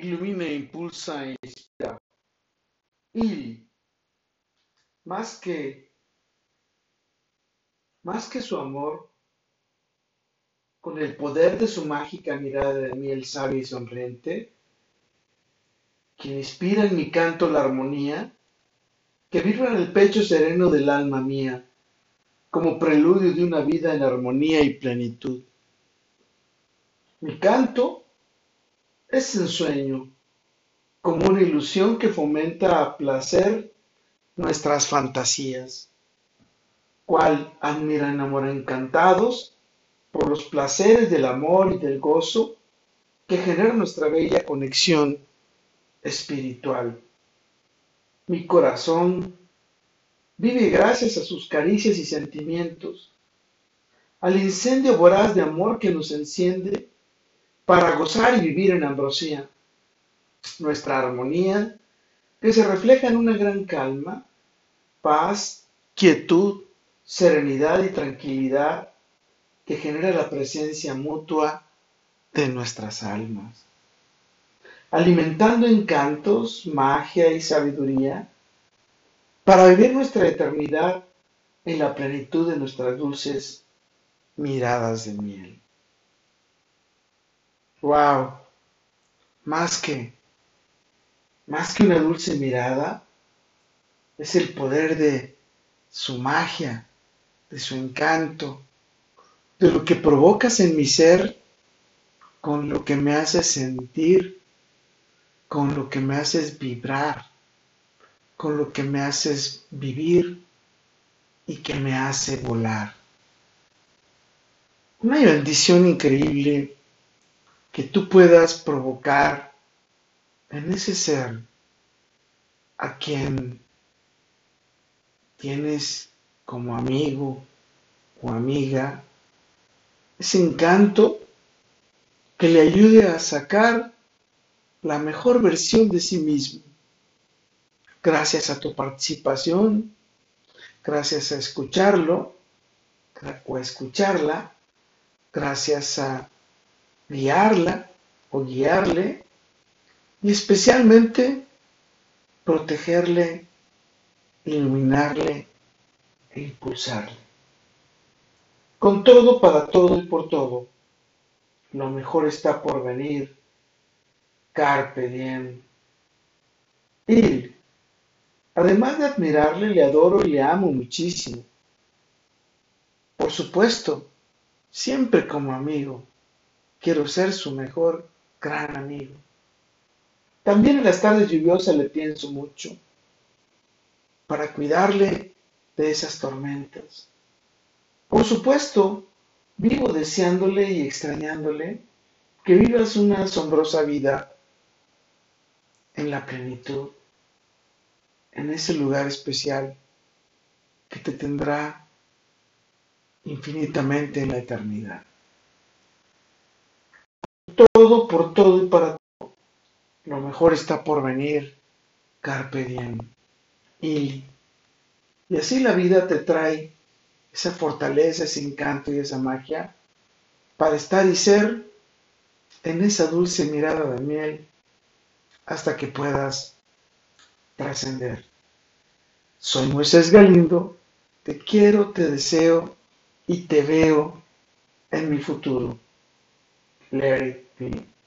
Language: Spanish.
ilumina, impulsa e inspira. Y más que, más que su amor, con el poder de su mágica mirada de miel sabia y sonriente, que inspira en mi canto la armonía, que vibra en el pecho sereno del alma mía, como preludio de una vida en armonía y plenitud. Mi canto es ensueño, como una ilusión que fomenta a placer nuestras fantasías, cual admira enamora encantados por los placeres del amor y del gozo que genera nuestra bella conexión espiritual. Mi corazón vive gracias a sus caricias y sentimientos, al incendio voraz de amor que nos enciende para gozar y vivir en ambrosía. Nuestra armonía, que se refleja en una gran calma, paz, quietud, serenidad y tranquilidad que genera la presencia mutua de nuestras almas. Alimentando encantos, magia y sabiduría para vivir nuestra eternidad en la plenitud de nuestras dulces miradas de miel. Wow, más que, más que una dulce mirada, es el poder de su magia, de su encanto, de lo que provocas en mi ser con lo que me haces sentir, con lo que me haces vibrar, con lo que me haces vivir y que me hace volar. Una bendición increíble que tú puedas provocar en ese ser a quien tienes como amigo o amiga, ese encanto que le ayude a sacar la mejor versión de sí mismo. Gracias a tu participación, gracias a escucharlo o a escucharla, gracias a guiarla o guiarle y especialmente protegerle, iluminarle e impulsarle. Con todo, para todo y por todo, lo mejor está por venir. Carpe diem. Y, además de admirarle, le adoro y le amo muchísimo. Por supuesto, siempre como amigo Quiero ser su mejor gran amigo. También en las tardes lluviosas le pienso mucho para cuidarle de esas tormentas. Por supuesto, vivo deseándole y extrañándole que vivas una asombrosa vida en la plenitud, en ese lugar especial que te tendrá infinitamente en la eternidad todo por todo y para todo. Lo mejor está por venir. Carpe diem. Y, y así la vida te trae esa fortaleza, ese encanto y esa magia para estar y ser en esa dulce mirada de miel hasta que puedas trascender. Soy Moisés Galindo, te quiero, te deseo y te veo en mi futuro. Larry P.